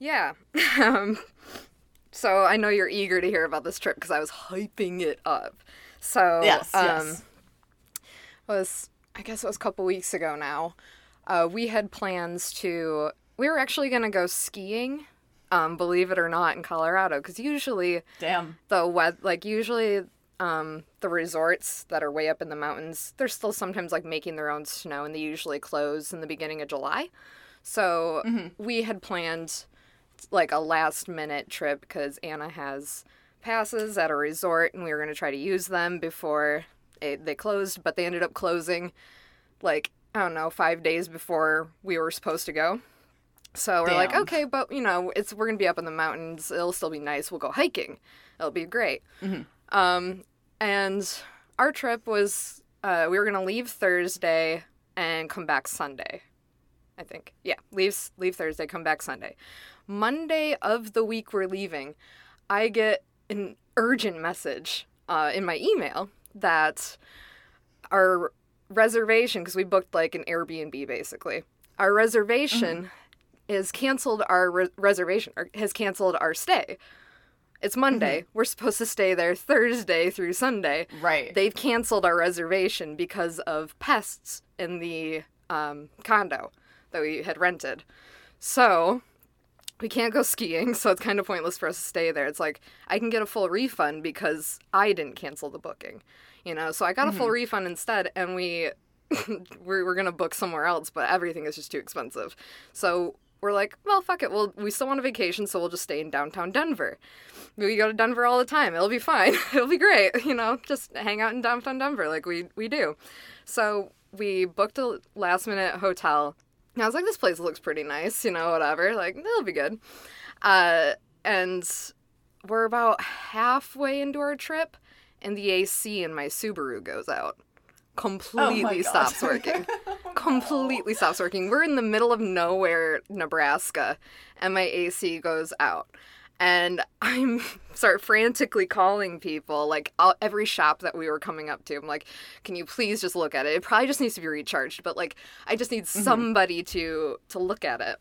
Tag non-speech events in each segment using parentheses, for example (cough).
Yeah. (laughs) um, so I know you're eager to hear about this trip because I was hyping it up. So Yes, um, yes. was I guess it was a couple weeks ago now. Uh, we had plans to. We were actually going to go skiing. Um, believe it or not, in Colorado, because usually Damn. the wet like usually um the resorts that are way up in the mountains they're still sometimes like making their own snow and they usually close in the beginning of july so we had planned like a last minute trip because anna has passes at a resort and we were going to try to use them before it, they closed but they ended up closing like i don't know five days before we were supposed to go so we're like, okay, but you know, it's we're gonna be up in the mountains. It'll still be nice. We'll go hiking. It'll be great. Um, and our trip was uh, we were gonna leave Thursday and come back Sunday. I think, yeah, leave leave Thursday, come back Sunday. Monday of the week we're leaving, I get an urgent message uh, in my email that our reservation because we booked like an Airbnb basically. Our reservation is canceled our re- reservation or has canceled our stay. It's Monday. We're supposed to stay there Thursday through Sunday. Right. They've canceled our reservation because of pests in the um, condo that we had rented. So we can't go (laughs) skiing, so it's kind of pointless for us to stay there. It's like I can get a full refund because I didn't cancel the booking, you know. So I got a full mm-hmm. refund instead, and we (laughs) we're, we're gonna book somewhere else, but everything is just too expensive. So we're like, well, fuck it. Well, we still want a vacation, so we'll just stay in downtown Denver. We go to Denver all the time. It'll be fine. (laughs) It'll be great. You know, just hang out in downtown Denver like we we do. So we booked a last minute hotel. I was like, this place looks pretty nice. You know, whatever. Like it'll be good. Uh, and we're about halfway into our trip, and the AC in my Subaru goes out. Completely God. stops working. (laughs) Completely stops working. We're in the middle of nowhere, Nebraska, and my AC goes out. And (laughs) I'm start frantically calling people, like all, every shop that we were coming up to. I'm like, "Can you please just look at it? It probably just needs to be recharged, but like, I just need mm-hmm. somebody to to look at it."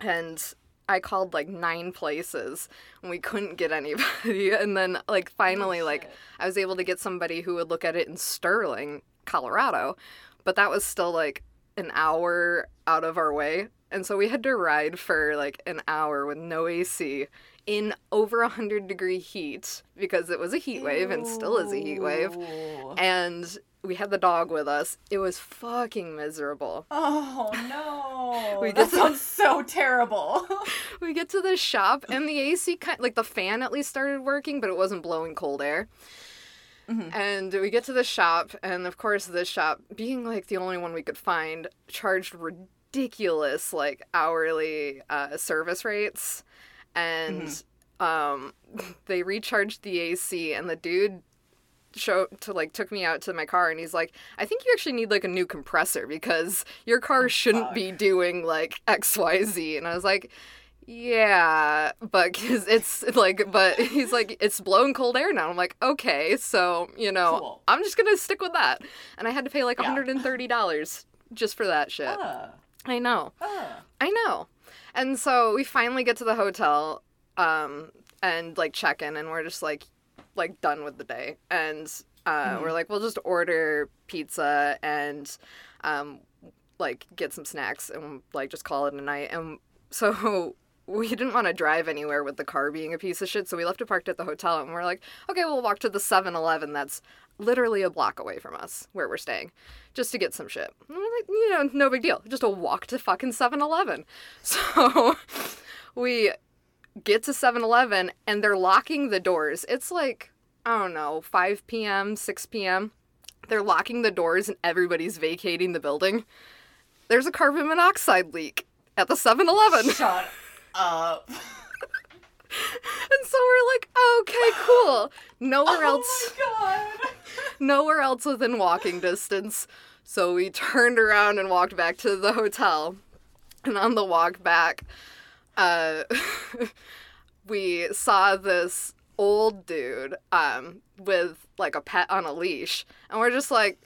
And I called like nine places and we couldn't get anybody. (laughs) And then like oh, finally like I was able to get somebody who would look at it in Sterling, Colorado, but that was still like an hour out of our way. And so we had to ride for like an hour with no AC in over 100 degree heat because it was a heat wave and still is a heat wave. And we had the dog with us. It was fucking miserable. Oh no. (laughs) We that sounds so terrible. (laughs) we get to the shop and the AC kind like the fan at least started working, but it wasn't blowing cold air. And we get to the shop, and of course, this shop, being like the only one we could find, charged ridiculous like hourly uh, service rates, and um, (laughs) they recharged the AC, and the dude show to like took me out to my car and he's like i think you actually need like a new compressor because your car shouldn't be doing like xyz and i was like yeah but cause it's like but (laughs) he's like it's blowing cold air now. I'm like okay so you know Cool. i'm just gonna stick with that. And i had to pay like $130 just for that shit. Ah, i know. Ah. I know. And so we finally get to the hotel um and like check in and we're just like like done with the day. And uh we're like we'll just order pizza and um like get some snacks and like just call it a night. And so (laughs) we didn't want to drive anywhere with the car being a piece of shit, so we left it parked at the hotel and we're like, okay, we'll walk to the 7-Eleven that's literally a block away from us where we're staying just to get some shit. Like, you know, no big deal. Just a walk to fucking 7-Eleven. (laughs) So (laughs) we get to 7-Eleven and they're locking the doors. It's like, I don't know, 5 p.m., 6 p.m. They're locking the doors and everybody's vacating the building. There's a carbon monoxide leak at the 7-Eleven. Shut up. (laughs) And so we're like, okay, cool. Nowhere (laughs) else Oh my god. nowhere else within walking distance. So we turned around and walked back to the hotel. And on the walk back, uh, (laughs) we saw this old dude um, with like a pet on a leash. And we're just like,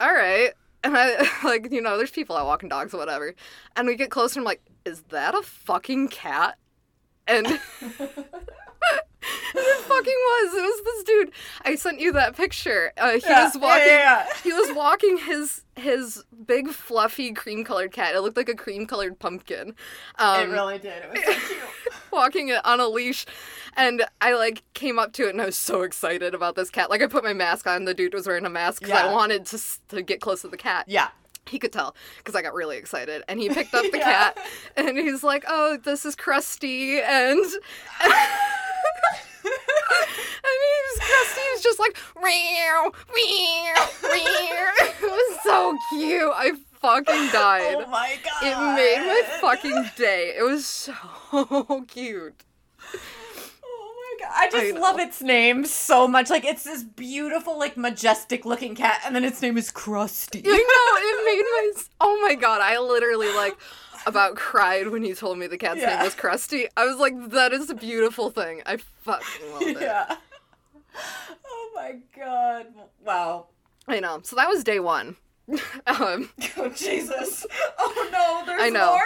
all right. And I, (laughs) like, you know, there's people out walking dogs or whatever. And we get closer and I'm like, is that a fucking cat? And (laughs) it fucking was. It was this dude. I sent you that picture. Uh, he Yeah, was walking. yeah, yeah. (laughs) He was walking his his big fluffy cream colored cat. It looked like a cream colored pumpkin. Um, it really did. It was so cute. (laughs) walking it on a leash and i like came up to it and i was so excited about this cat like i put my mask on the dude was wearing a mask because i wanted to, to get close to the cat Yeah. He could tell because i got really excited and he picked up (laughs) the Yeah. cat and he's like oh this is Krusty and (laughs) and he's Krusty was just like meow meow meow (laughs) it was so cute i fucking died Oh my god. it made my fucking day. It was so cute. I just I love its name so much. Like it's this beautiful, like majestic looking cat, and then its name is Krusty. You (laughs) know it made my. Oh my god! I literally like about cried when he told me the cat's Yeah. name was Krusty. I was like, that is a beautiful thing. I fucking loved it. yeah. (laughs) Oh my god. Wow. I know. So that was day one. (laughs) um, Oh Jesus. Oh no, there's I know. more.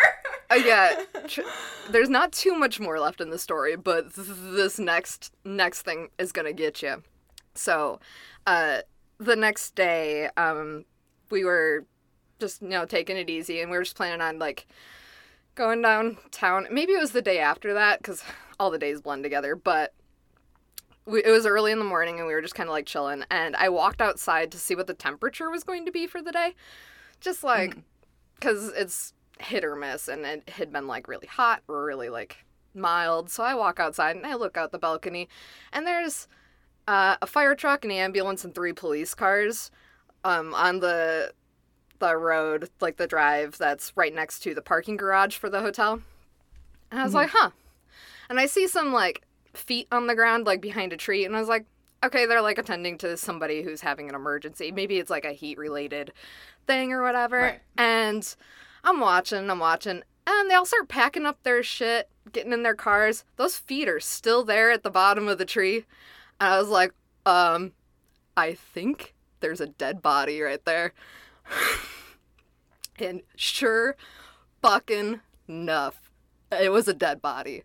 I get. (laughs) Tr- there's not too much more left in the story, but th- this next next thing is gonna get you. So, uh, the next day, um, we were just you know taking it easy, and we were just planning on like going downtown. Maybe it was the day after that because all the days blend together, but. We, it was early in the morning and we were just kind of like chilling and i walked outside to see what the temperature was going to be for the day. Just like because it's hit or miss and it had been like really hot or really like mild. So i walk outside and i look out the balcony and there's uh, a fire truck an ambulance and three police cars um, on the the road like the drive that's right next to the parking garage for the hotel. And i was like huh. And i see some like feet on the ground like behind a tree and i was like okay they're like attending to somebody who's having an emergency. Maybe it's like a heat related thing or whatever. Right. and i'm watching i'm watching and they all start packing up their shit getting in their cars. Those feet are still there at the bottom of the tree. And i was like um i think there's a dead body right there. (laughs) And sure fucking enough it was a dead body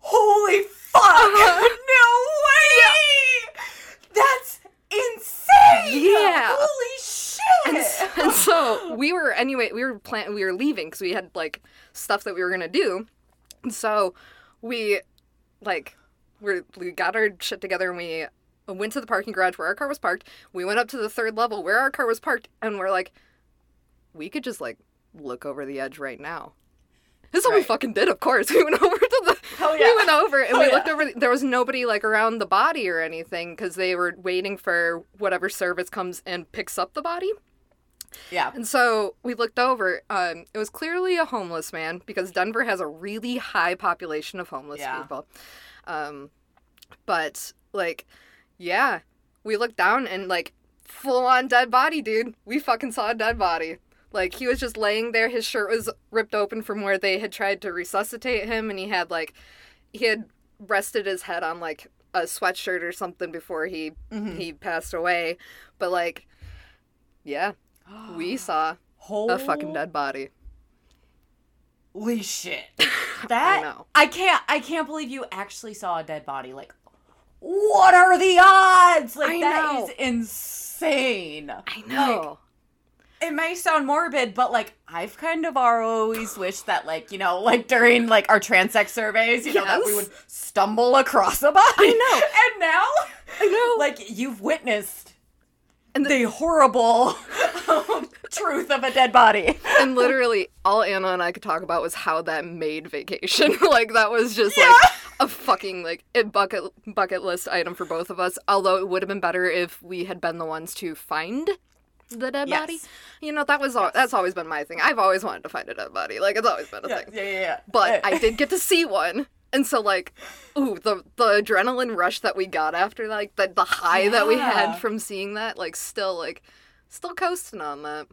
Holy fuck! Uh-huh. (laughs) No way! That's insane! Yeah. Holy shit! and, s- (laughs) and so we were anyway we were plan- we were leaving because we had like stuff that we were gonna do and so we like we we got our shit together and we went to the parking garage where our car was parked we went up to the third level where our car was parked and we're like we could just like look over the edge right now this is what we fucking did of course (laughs) we went over to the Hell yeah. we went over and Oh, we yeah. looked over there was nobody like around the body or anything because they were waiting for whatever service comes and picks up the body yeah. and so we looked over. Um, it was clearly a homeless man because Denver has a really high population of homeless Yeah. people. Um, but like, yeah, we looked down and like full on dead body, dude. We fucking saw a dead body. Like he was just laying there. His shirt was ripped open from where they had tried to resuscitate him, and he had like he had rested his head on like a sweatshirt or something before he Mm-hmm. he passed away. But like, yeah, we (gasps) saw Holy a fucking dead body. Holy shit. (laughs) That know. I can't I can't believe you actually saw a dead body. Like what are the odds? Like I that know. is insane. I know. It may sound morbid, but like I've kind of always wished that like, you know, like during like our transect surveys, you know, that we would stumble across a body. I know. And now I know. like you've witnessed And the- the horrible um, truth of a dead body. and literally, all Anna and I could talk about was how that made vacation. (laughs) like that was just like a fucking like a bucket bucket list item for both of us. Although it would have been better if we had been the ones to find the dead Yes. body. You know, that was all, that's always been my thing. I've always wanted to find a dead body. Like it's always been a Yeah, thing. yeah, yeah, yeah. but I did get to see one. And so like, ooh, the the adrenaline rush that we got after like the the high that we had from seeing that, like still like still coasting on that.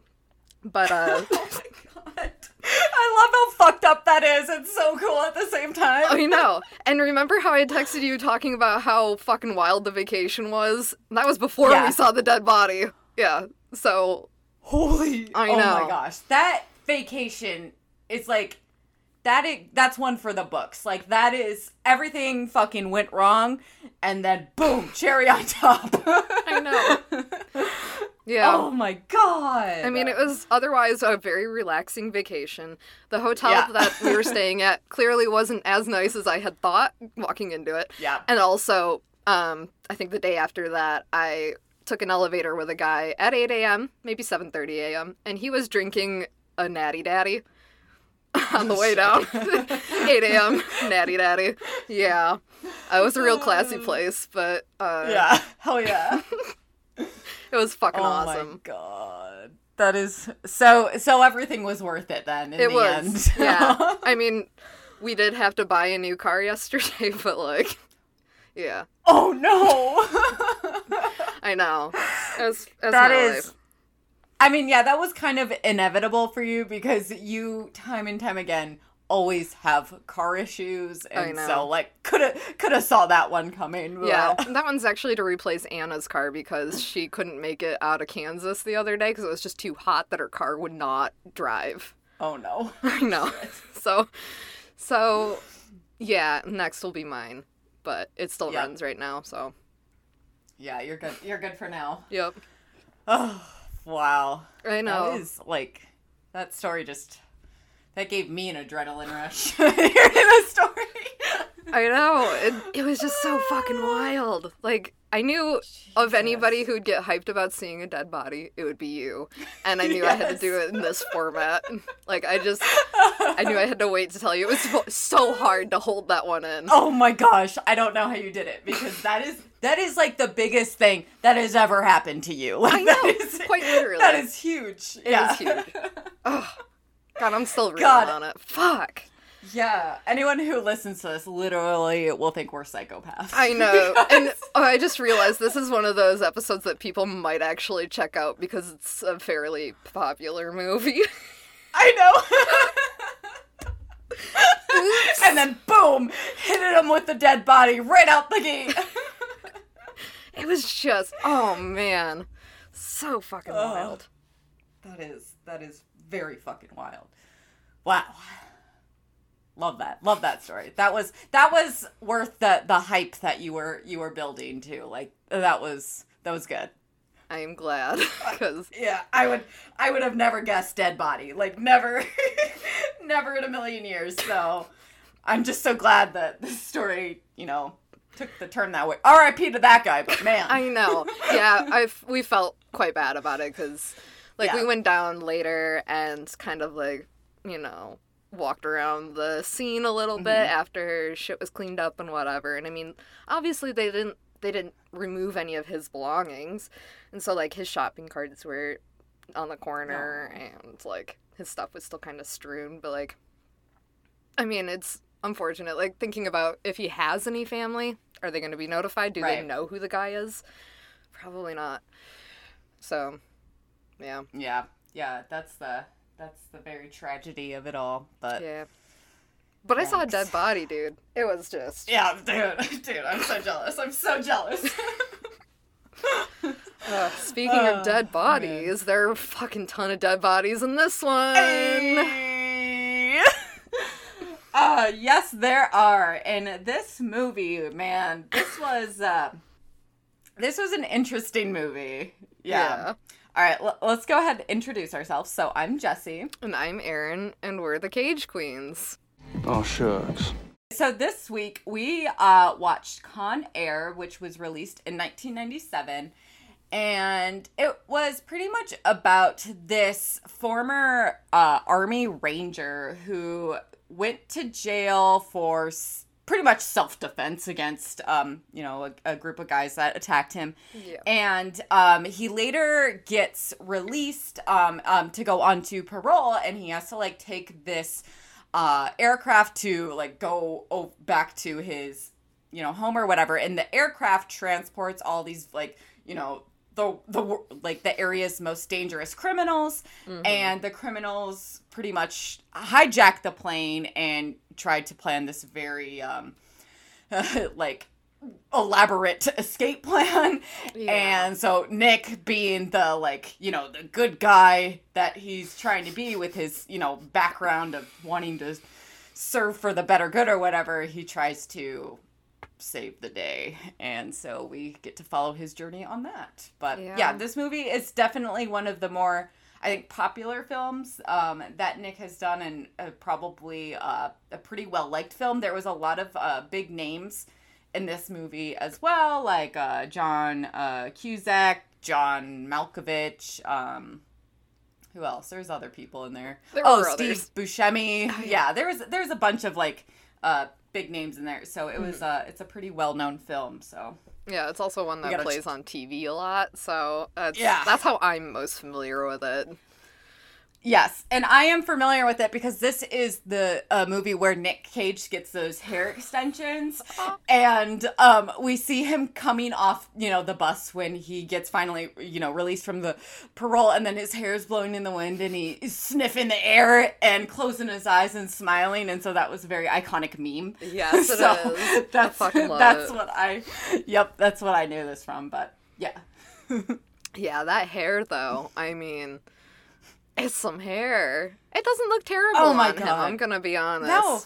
But uh (laughs) Oh my god. I love how fucked up that is. It's so cool at the same time. Oh, I know. (laughs) And remember how I texted you talking about how fucking wild the vacation was? That was before Yeah. we saw the dead body. Yeah. So Holy I Oh my gosh. That vacation is like that is that's one for the books. Like that is everything fucking went wrong, and then boom, cherry on top. I know. (laughs) Yeah. Oh my god. I mean, it was otherwise a very relaxing vacation. The hotel Yeah. that we were (laughs) staying at clearly wasn't as nice as I had thought walking into it. Yeah. And also, um, I think the day after that, I took an elevator with a guy at 8 a.m., maybe 7:30 a.m., and he was drinking a Natty Daddy (laughs) on the way down. (laughs) 8 a.m. Natty Daddy. Yeah, it was a real classy place, but uh, Yeah. (laughs) Hell yeah. it was fucking oh awesome. my god. That is so. So everything was worth it then. In It the was. End. yeah. I mean, we did have to buy a new car yesterday, but like, yeah, oh no. (laughs) I know. As, as That is. life. I mean, yeah, that was kind of inevitable for you because you, time and time again, always have car issues, and so like could have could have saw that one coming. Yeah, (laughs) that one's actually to replace Anna's car because she couldn't make it out of Kansas the other day because it was just too hot that her car would not drive. Oh no. (laughs) I know. so, so, yeah, next will be mine, but it still Yeah. runs right now. So, Yeah, you're good. You're good for now. yep, Oh (sighs) wow. I know. That is like that story just that gave me an adrenaline rush (laughs) hearing that story. I know. It, it was just so (sighs) fucking wild. Like, I knew of anybody who'd get hyped about seeing a dead body, it would be you. And I knew I had to do it in this format. (laughs) Like, I just, I knew I (laughs) had to wait to tell you. It was so- hard to hold that one in. Oh my gosh, I don't know how you did it because that is that is like the biggest thing that has ever happened to you. Like, (laughs) I know, that is- quite literally. That is huge. It yeah. was huge. Ugh. God, I'm still reeling on it. Fuck. Yeah. Anyone who listens to this literally will think we're psychopaths. I know. (laughs) And oh, I just realized this is one of those episodes that people might actually check out because it's a fairly popular movie. (laughs) I know. and then boom, hit him with the dead body right out the gate. It was just, oh man, so fucking wild. that is that is very fucking wild. Wow. Love that. Love that story. That was that was worth the the hype that you were you were building to. Like that was that was good. I am glad (laughs) uh, because Yeah, I would I would have never guessed dead body. Like never (laughs) never in a million years. So I'm just so glad that this story, you know, took the turn that way. R.I.P. to that guy, but man. I know. Yeah, (laughs) I we felt quite bad about it because like we went down later and kind of like you know walked around the scene a little bit Mm-hmm. after shit was cleaned up and whatever. And I mean, obviously they didn't they didn't remove any of his belongings, and so like his shopping carts were on the corner and like his stuff was still kind of strewn. But like, I mean, it's unfortunate. Like thinking about if he has any family, are they going to be notified? Do they know who the guy is? Probably not. So, yeah, Yeah, yeah, that's the that's the very tragedy of it all. But yeah, yeah. But I saw a dead body, dude. It was just. Yeah, dude, (laughs) dude, I'm so jealous. I'm so jealous. Ugh, (laughs) speaking Oh, of dead bodies, there are a fucking ton of dead bodies in this one. Hey. (laughs) uh yes there are and this movie man this was uh this was an interesting movie yeah, all right l- let's go ahead and introduce ourselves so i'm jesse And I'm Erin, and we're the Cage Queens. Oh, shucks. so this week we uh watched con air which was released in 1997 and it was pretty much about this former uh, army ranger who went to jail for s- pretty much self-defense against um, you know a, a group of guys that attacked him. Yeah. and um, he later gets released um, um, to go onto parole and he has to like take this uh, aircraft to like go o- back to his you know home or whatever. And the aircraft transports all these like you know the the like the area's most dangerous criminals. And the criminals pretty much hijack the plane and tried to plan this very um (laughs) like elaborate escape plan Yeah. and so nick being the like you know the good guy that he's trying to be with his you know background of wanting to serve for the better good or whatever, he tries to save the day. And so we get to follow his journey on that. But yeah, Yeah. this movie is definitely one of the more, I think, popular films um, that Nick has done and uh, probably uh, a pretty well liked film. There was a lot of uh, big names in this movie as well, like uh, John uh, Cusack, John Malkovich. Um, who else? There's other people in there. There oh, Steve others. Buscemi. Oh, yeah. yeah. there was there's a bunch of like uh, big names in there. So it was Mm-hmm. uh, it's a pretty well known film. So Yeah, it's also one that plays ch- on TV a lot, so that's, Yeah. that's how I'm most familiar with it. Yes, and I am familiar with it because this is the uh, movie where Nick Cage gets those hair extensions, (laughs) and um, we see him coming off, you know, the bus when he gets finally, you know, released from the parole, and then his hair is blowing in the wind, and he is sniffing the air and closing his eyes and smiling, and so that was a very iconic meme. Yes, (laughs) it so is. That's that's it. what I, yep, that's what I knew this from. But yeah, (laughs) Yeah, that hair though. I mean, it's some hair. It doesn't look terrible Oh my on him. God. I'm gonna be honest. No.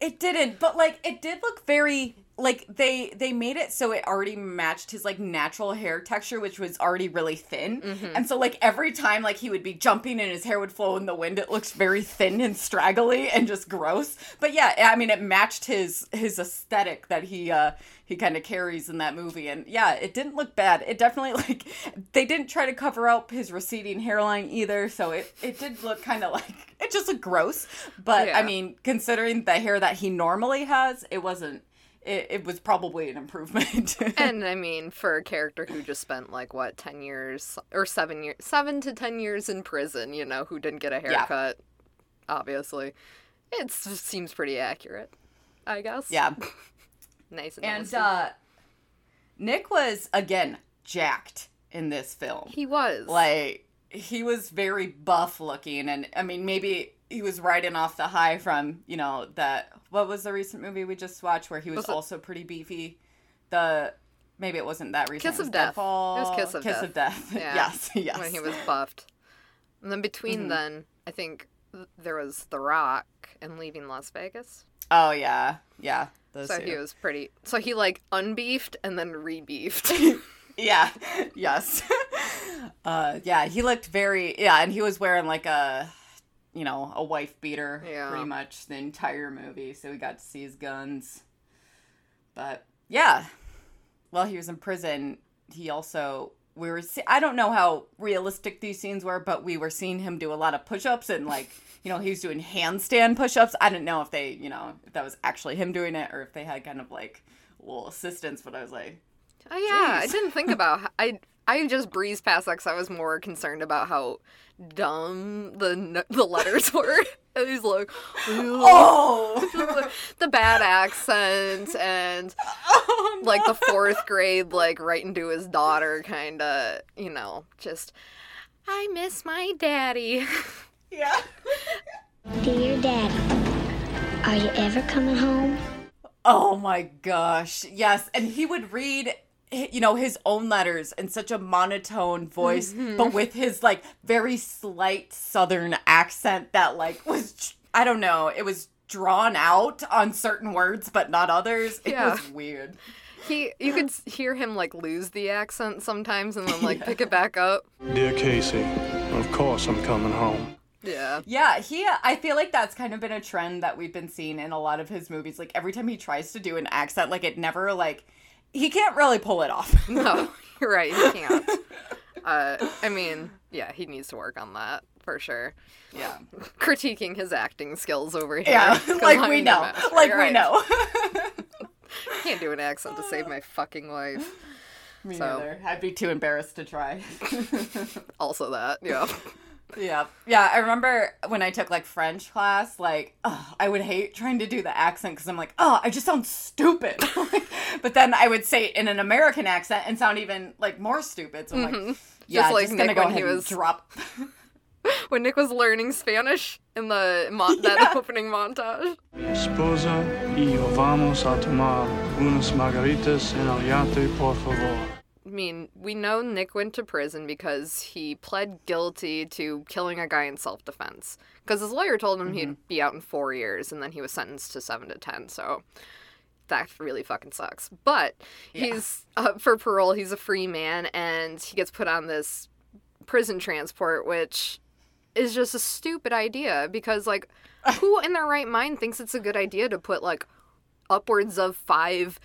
It didn't, but like it did look very like they they made it so it already matched his like natural hair texture which was already really thin. And so like every time like he would be jumping and his hair would flow in the wind it looks very thin and straggly and just gross. But yeah, I mean it matched his his aesthetic that he uh he kind of carries in that movie and yeah, it didn't look bad. It definitely (laughs) like they didn't try to cover up his receding hairline either, so it it did look kind of like it just looked gross. But I mean, considering the hair that he normally has, it wasn't. It, it was probably an improvement. (laughs) And I mean, for a character who just spent like what ten years or seven years, seven to ten years in prison, you know, who didn't get a Yeah. haircut, obviously, it seems pretty accurate. I guess. yeah, (laughs) Nice and, and uh, Nick was again jacked in this film. he was Like he was very buff looking, and I mean maybe he was riding off the high from you know that what was the recent movie we just watched where he was, Was also pretty beefy. The maybe it wasn't that recent. Kiss of Death. It was Kiss of Death. Kiss of Death. (laughs) Yeah. yes, yes. when he was buffed. And then between Mm-hmm. then, I think there was The Rock and Leaving Las Vegas. Oh yeah, yeah. Those So two. he was pretty. So he like unbeefed and then rebeefed. (laughs) Yeah. Yes. (laughs) uh yeah, he looked very yeah, and he was wearing like a you know, a wife beater Yeah. pretty much the entire movie, so we got to see his guns. But yeah. While he was in prison, he also we were see- I don't know how realistic these scenes were, but we were seeing him do a lot of push-ups and like you know, he was doing handstand push-ups. I didn't know if they, you know, if that was actually him doing it or if they had kind of like little assistance, but I was like, oh yeah, I didn't think about. How, I I just breezed past that because I was more concerned about how dumb the the letters (laughs) were. and he's like, "Oh!" (laughs) the bad accent and Oh, like the fourth grade like writing to his daughter kind of you know just i miss my daddy yeah. Dear Daddy, are you ever coming home? Oh my gosh. Yes. And he would read, you know, his own letters in such a monotone voice, mm-hmm. but with his like very slight southern accent that like was, I don't know, it was drawn out on certain words, but not others. It Yeah. was weird. he you could hear him like lose the accent sometimes and then like (laughs) pick it back up Dear Casey, of course I'm coming home. yeah Yeah, he. I feel like that's kind of been a trend that we've been seeing in a lot of his movies. Like every time he tries to do an accent, like it never like he can't really pull it off. (laughs) no you're right he can't (laughs) uh i mean yeah he needs to work on that for sure yeah, critiquing his acting skills over here yeah, (laughs) 'cause like we know, master, like we right? know. can't do an accent to save my fucking life Me So- neither. I'd be too embarrassed to try. also that yeah yeah, yeah. I remember when I took like French class, like ugh, I would hate trying to do the accent because I'm like, oh, I just sound stupid. (laughs) but then I would say it in an American accent and sound even like more stupid. So I'm like, yeah, Mm-hmm. like just gonna Nick go when he ahead and was- drop. (laughs) when nick was learning spanish in the mo- that opening montage Esposa y yo vamos a tomar unas margaritas en el yate, por favor. Mean, we know Nick went to prison because he pled guilty to killing a guy in self defense. Because his lawyer told him he'd mm-hmm. be out in four years, and then he was sentenced to seven to ten. So that really fucking sucks. But he's up for parole. He's a free man, and he gets put on this prison transport, which is just a stupid idea because, like, (laughs) who in their right mind thinks it's a good idea to put, like, upwards of five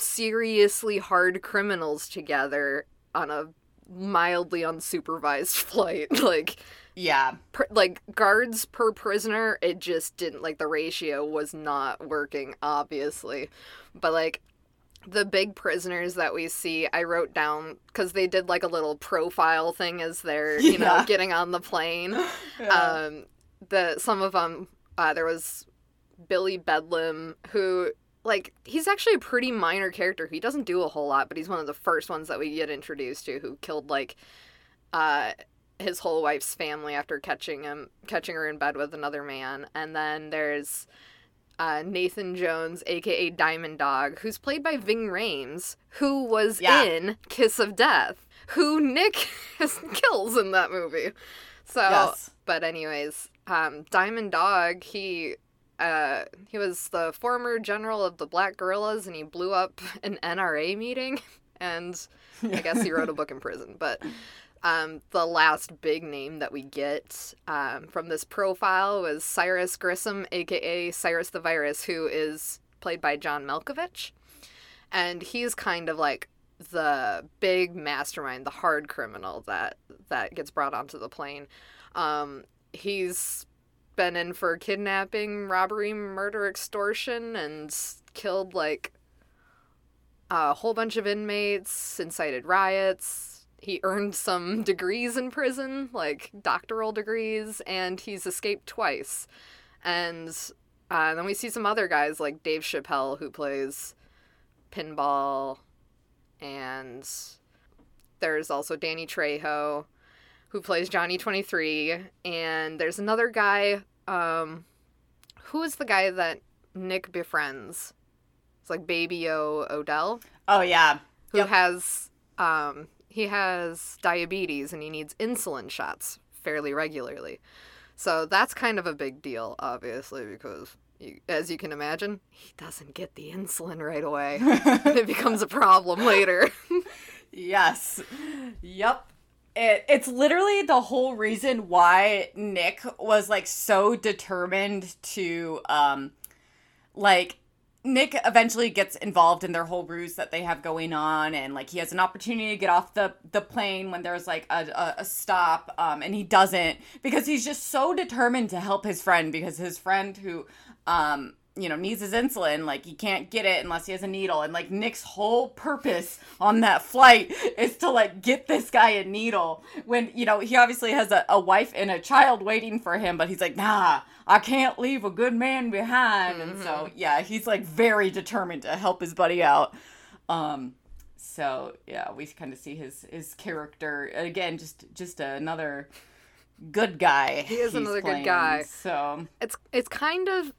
seriously hard criminals together on a mildly unsupervised (laughs) flight? like, Yeah. pr- like guards per prisoner it just didn't like the ratio was not working obviously but like the big prisoners that we see i wrote down because they did like a little profile thing as they're you know getting on the plane (laughs) um the some of them uh, there was billy bedlam who like he's actually a pretty minor character he doesn't do a whole lot but he's one of the first ones that we get introduced to who killed like uh his whole wife's family after catching him catching her in bed with another man and then there's uh, Nathan Jones, aka Diamond Dog, who's played by Ving Rhames, who was Yeah. in Kiss of Death, who Nick (laughs) kills in that movie. So, Yes. but anyways, um, Diamond Dog, he uh, he was the former general of the Black Guerrillas, and he blew up (laughs) an NRA meeting, (laughs) and I guess he wrote a book in (laughs) prison. But um, the last big name that we get um, from this profile was Cyrus Grissom, aka Cyrus the Virus, who is played by John Malkovich. And he's kind of like the big mastermind, the hard criminal that that gets brought onto the plane. Um, he's been in for kidnapping, robbery, murder, extortion, and killed like a whole bunch of inmates, incited riots. He earned some (laughs) degrees in prison, like doctoral degrees, and he's escaped twice. And uh, then we see some other guys like Dave Chappelle, who plays Pinball, and there's also Danny Trejo, who plays Johnny 23, and there's another guy, um, who is the guy that Nick befriends? It's like Baby O Odell Oh yeah. who Yep. has um he has diabetes and he needs insulin shots fairly regularly. So that's kind of a big deal, obviously, because you, as you can imagine, he doesn't get the insulin right away. (laughs) it becomes a problem later. (laughs) Yes. Yep. It, it's literally the whole reason why Nick was like so determined to um like Nick eventually gets involved in their whole ruse that they have going on and like he has an opportunity to get off the the plane when there's like a, a, a stop um and he doesn't because he's just so determined to help his friend because his friend who um you know needs his insulin like he can't get it unless he has a needle. And like Nick's whole purpose on that flight (laughs) is to like get this guy a needle when you know he obviously has a, a wife and a child waiting for him but he's like nah I can't leave a good man behind. And so yeah he's like very determined to help his buddy out. Um so yeah we kind of see his his character. Again just just another good guy he is another good guy. so. It's it's kind of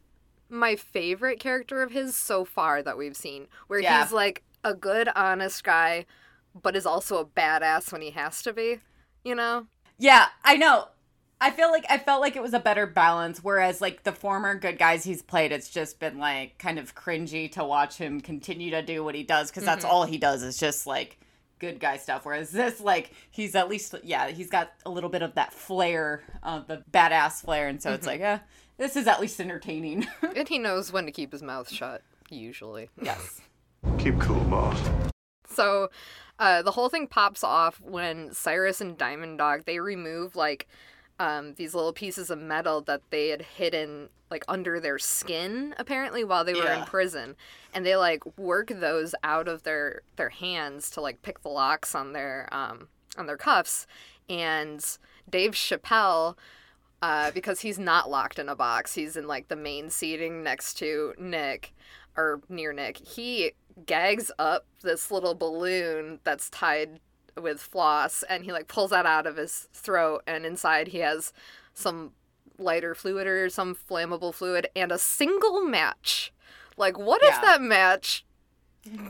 my favorite character of his so far that we've seen, where Yeah. he's like a good, honest guy, but is also a badass when he has to be. You know? Yeah, I know. I feel like I felt like it was a better balance, whereas like the former good guys he's played, it's just been like kind of cringy to watch him continue to do what he does because that's all he does is just like good guy stuff. Whereas this, like, he's at least yeah, he's got a little bit of that flair, uh, the badass flair, and so it's like, eh, this is at least entertaining. (laughs) And he knows when to keep his mouth shut, usually. yes. Keep cool, boss. So uh, the whole thing pops off when Cyrus and Diamond Dog they remove like um, these little pieces of metal that they had hidden like under their skin apparently while they were in prison, and they like work those out of their their hands to like pick the locks on their um, on their cuffs, and Dave Chappelle. Uh, because he's not locked in a box. He's in like the main seating next to Nick or near Nick. He gags up this little balloon that's tied with floss and he like pulls that out of his throat and inside he has some lighter fluid or some flammable fluid and a single match. Like what if that match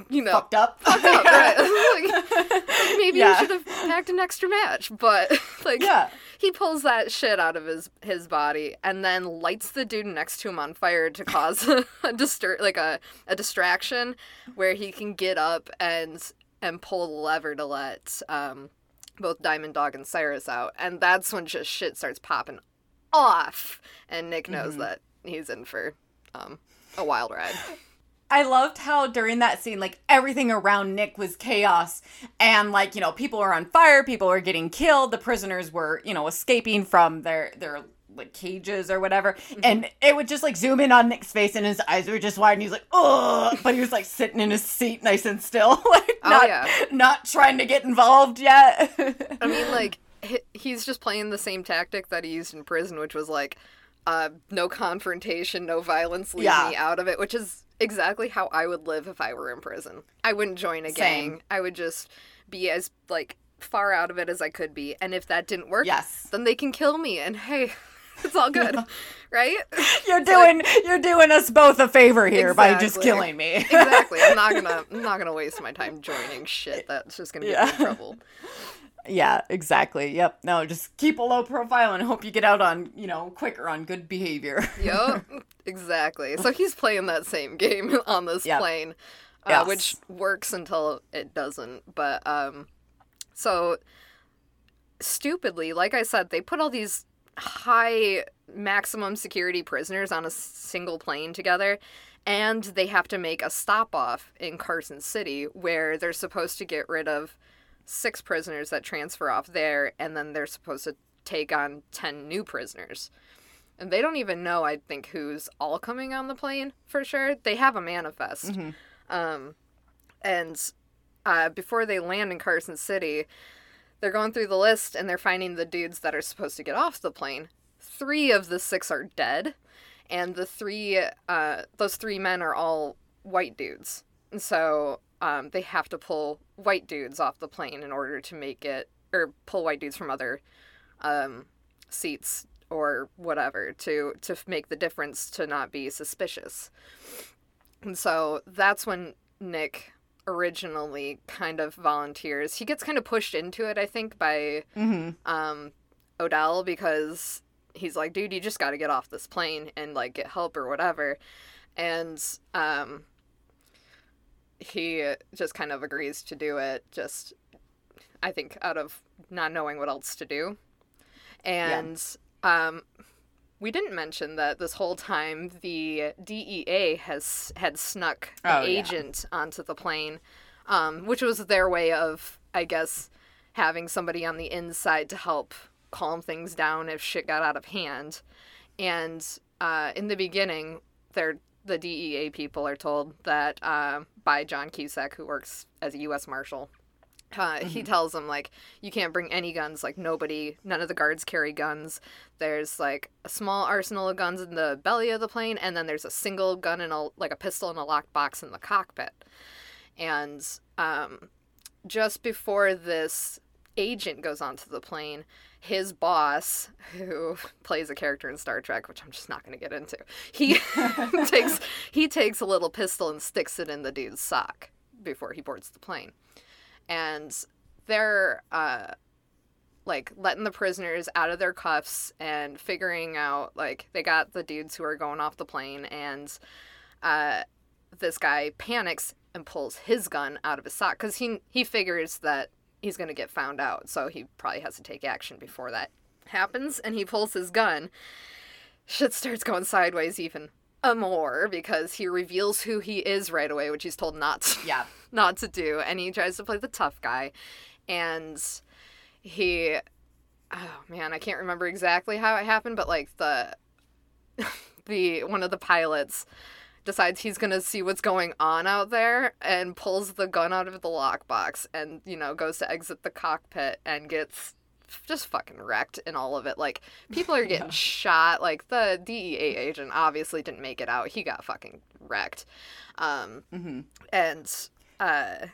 you know, Fucked up. fucked up, right? (laughs) like, (laughs) maybe Yeah. he should have packed an extra match, but (laughs) like Yeah. He pulls that shit out of his his body and then lights the dude next to him on fire to cause (laughs) a, distur- like a, a distraction where he can get up and and pull the lever to let um, both Diamond Dog and Cyrus out, and that's when just shit starts popping off, and Nick knows that he's in for um, a wild ride. (laughs) I loved how during that scene, like everything around Nick was chaos, and like you know, people were on fire, people were getting killed, the prisoners were you know escaping from their their like cages or whatever, and it would just like zoom in on Nick's face, and his eyes were just wide, and he's like, oh, but he was like sitting in his seat, nice and still, (laughs) like Oh, not yeah. not trying to get involved yet. I mean, (laughs) like he's just playing the same tactic that he used in prison, which was like, uh, no confrontation, no violence, leave Yeah. me out of it. Which is exactly how I would live if I were in prison. I wouldn't join a Same. gang. I would just be as like far out of it as I could be. And if that didn't work, Yes. then they can kill me. And hey, (laughs) it's all good, right? (laughs) you're doing you're doing us both a favor here by just killing me. exactly. I'm not gonna. (laughs) I'm not gonna waste my time joining shit. That's just gonna get me in trouble. Yeah, exactly. Yep. No, just keep a low profile and hope you get out on, you know, quicker on good behavior. (laughs) Yep, exactly. So he's playing that same game (laughs) on this Yep. plane, uh, Yes. which works until it doesn't. But um, so stupidly, like I said, they put all these high maximum security prisoners on a single plane together. And they have to make a stop off in Carson City where they're supposed to get rid of six prisoners that transfer off there, and then they're supposed to take on 10 new prisoners. And they don't even know, I think, who's all coming on the plane for sure. They have a manifest. Um, and uh, before they land in Carson City, they're going through the list and they're finding the dudes that are supposed to get off the plane. Three of the six are dead, and the three, uh, those three men are all white dudes. And so um, they have to pull white dudes off the plane in order to make it, or pull white dudes from other um, seats or whatever to to make the difference to not be suspicious. And so that's when Nick originally kind of volunteers. He gets kind of pushed into it, I think, by um, Odell because he's like, dude, you just got to get off this plane and like get help or whatever. And um, he just kind of agrees to do it, just I think out of not knowing what else to do. And um, we didn't mention that this whole time the DEA has had snuck the Oh, yeah. agent onto the plane, um, which was their way of, I guess, having somebody on the inside to help calm things down if shit got out of hand. And uh, in the beginning, they're the DEA people are told that uh, by John Cusack, who works as a U.S. Marshal, uh, he tells them like you can't bring any guns like nobody none of the guards carry guns there's like a small arsenal of guns in the belly of the plane and then there's a single gun and a like a pistol in a locked box in the cockpit and um, just before this agent goes onto the plane his boss who (laughs) plays a character in star trek which i'm just not going to get into. He (laughs) (laughs) takes he takes a little pistol and sticks it in the dude's sock before he boards the plane. And they're uh like letting the prisoners out of their cuffs and figuring out like they got the dudes who are going off the plane and uh this guy panics and pulls his gun out of his sock because he he figures that he's going to get found out so he probably has to take action before that happens and he pulls his gun shit starts going sideways even a more because he reveals who he is right away which he's told not to Yeah. (laughs) not to do and he tries to play the tough guy and he oh man i can't remember exactly how it happened but like the (laughs) the one of the pilots decides he's gonna see what's going on out there and pulls the gun out of the lockbox and you know goes to exit the cockpit and gets just fucking wrecked in all of it. Like people are (laughs) getting shot. Like the dea agent obviously didn't make it out. He got fucking wrecked. Um and uh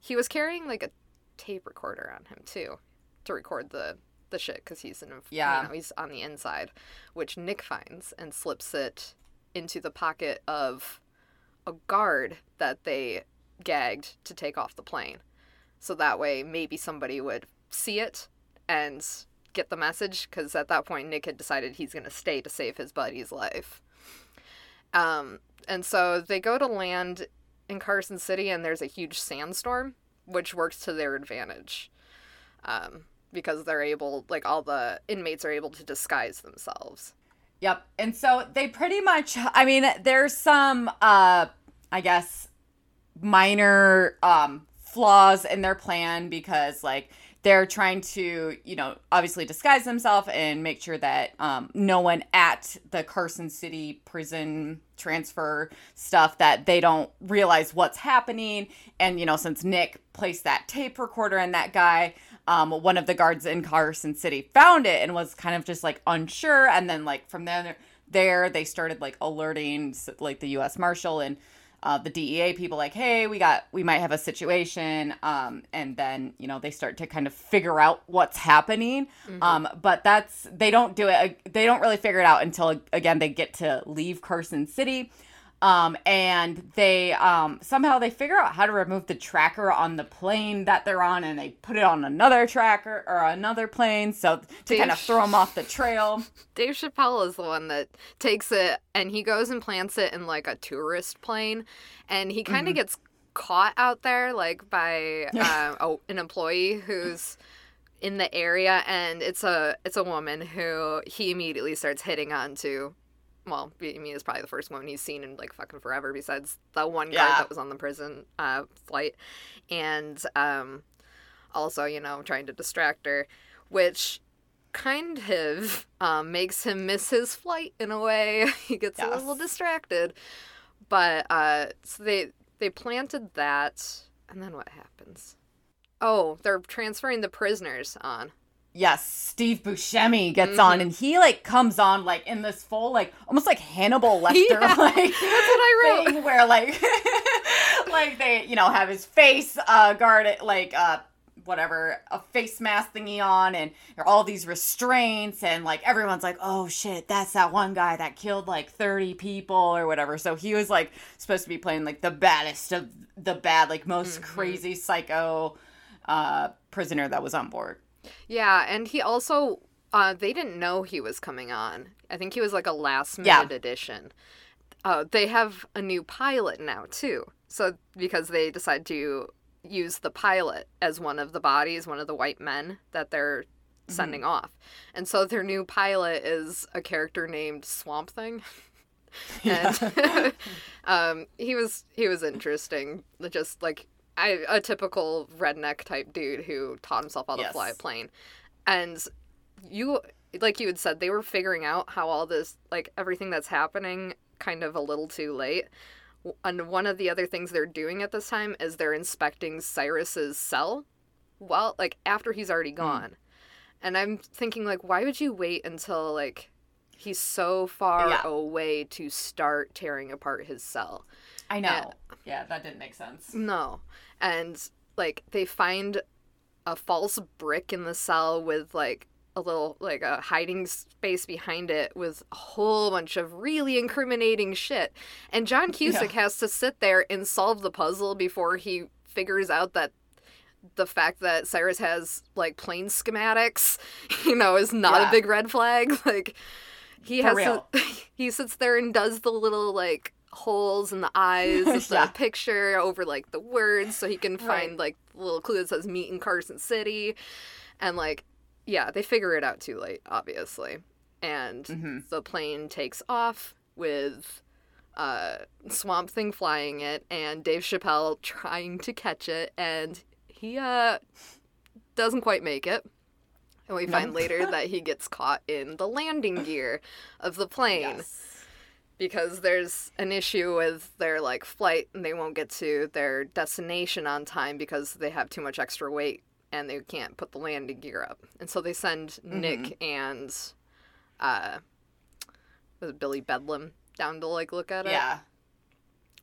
he was carrying like a tape recorder on him too to record the the shit because he's in Yeah. you know he's on the inside which nick finds and slips it into the pocket of a guard that they gagged to take off the plane. So that way, maybe somebody would see it and get the message, because at that point, Nick had decided he's going to stay to save his buddy's life. Um, and so they go to land in Carson City, and there's a huge sandstorm, which works to their advantage. Um, because they're able, like, all the inmates are able to disguise themselves. Yep. And so they pretty much I mean there's some uh I guess minor um flaws in their plan because like they're trying to, you know, obviously disguise themselves and make sure that um, no one at the Carson City prison transfer stuff that they don't realize what's happening. And you know, since Nick placed that tape recorder in that guy, um, one of the guards in Carson City found it and was kind of just like unsure. And then like from there, there they started like alerting like the U.S. Marshal and uh, the DEA people like, hey, we got, we might have a situation. Um, and then, you know, they start to kind of figure out what's happening. Um, but that's, they don't do it, they don't really figure it out until, again, they get to leave Carson City. Um, and they, um, somehow they figure out how to remove the tracker on the plane that they're on and they put it on another tracker or another plane. So to kind of throw them off the trail. Dave Chappelle is the one that takes it and he goes and plants it in like a tourist plane, and he kind of gets caught out there like by (laughs) oh, an employee who's in the area, and it's a it's a woman who he immediately starts hitting on to. Well, I mean, it's probably the first woman he's seen in like fucking forever, besides the one guard Yeah. that was on the prison uh, flight, and um, also you know trying to distract her, which kind of um, makes him miss his flight in a way. (laughs) he gets a little distracted, but uh, so they they planted that, and then what happens? Oh, they're transferring the prisoners on. Yes, Steve Buscemi gets on and he like comes on like in this full like almost like Hannibal (laughs) Lecter Yeah, like that's what I wrote. thing where like (laughs) like they you know have his face uh guarded like uh whatever a face mask thingy on and there are all these restraints and like everyone's like oh shit that's that one guy that killed like 30 people or whatever. So he was like supposed to be playing like the baddest of the bad like most crazy psycho uh prisoner that was on board Yeah, and he also uh, they didn't know he was coming on. I think he was like a last minute Yeah. addition. Uh, they have a new pilot now too. So because they decide to use the pilot as one of the bodies, one of the white men that they're sending off. And so their new pilot is a character named Swamp Thing. (laughs) and (laughs) um, he was he was interesting. Just like I, a typical redneck type dude who taught himself how to Yes. fly a plane, and you like you had said they were figuring out how all this like everything that's happening kind of a little too late. And one of the other things they're doing at this time is they're inspecting Cyrus's cell. Well, like after he's already hmm. gone. And I'm thinking like why would you wait until like he's so far Yeah. away to start tearing apart his cell? I know. Yeah, that didn't make sense. No. And like they find a false brick in the cell with like a little like a hiding space behind it with a whole bunch of really incriminating shit. And John Cusack has to sit there and solve the puzzle before he figures out that the fact that Cyrus has like plane schematics, (laughs) you know, is not Yeah. a big red flag. (laughs) Like he For has real. to (laughs) he sits there and does the little like holes in the eyes (laughs) of the Yeah. picture over like the words so he can find Right. like little clue that says meet in Carson City. And like yeah, they figure it out too late, obviously. And Mm-hmm. the plane takes off with uh, Swamp Thing flying it and Dave Chappelle trying to catch it, and he uh, doesn't quite make it. And we find later that he gets caught in the landing gear of the (laughs) plane because there's an issue with their like flight and they won't get to their destination on time because they have too much extra weight and they can't put the landing gear up. And so they send Nick and uh was it Billy Bedlam down to like look at it? Yeah.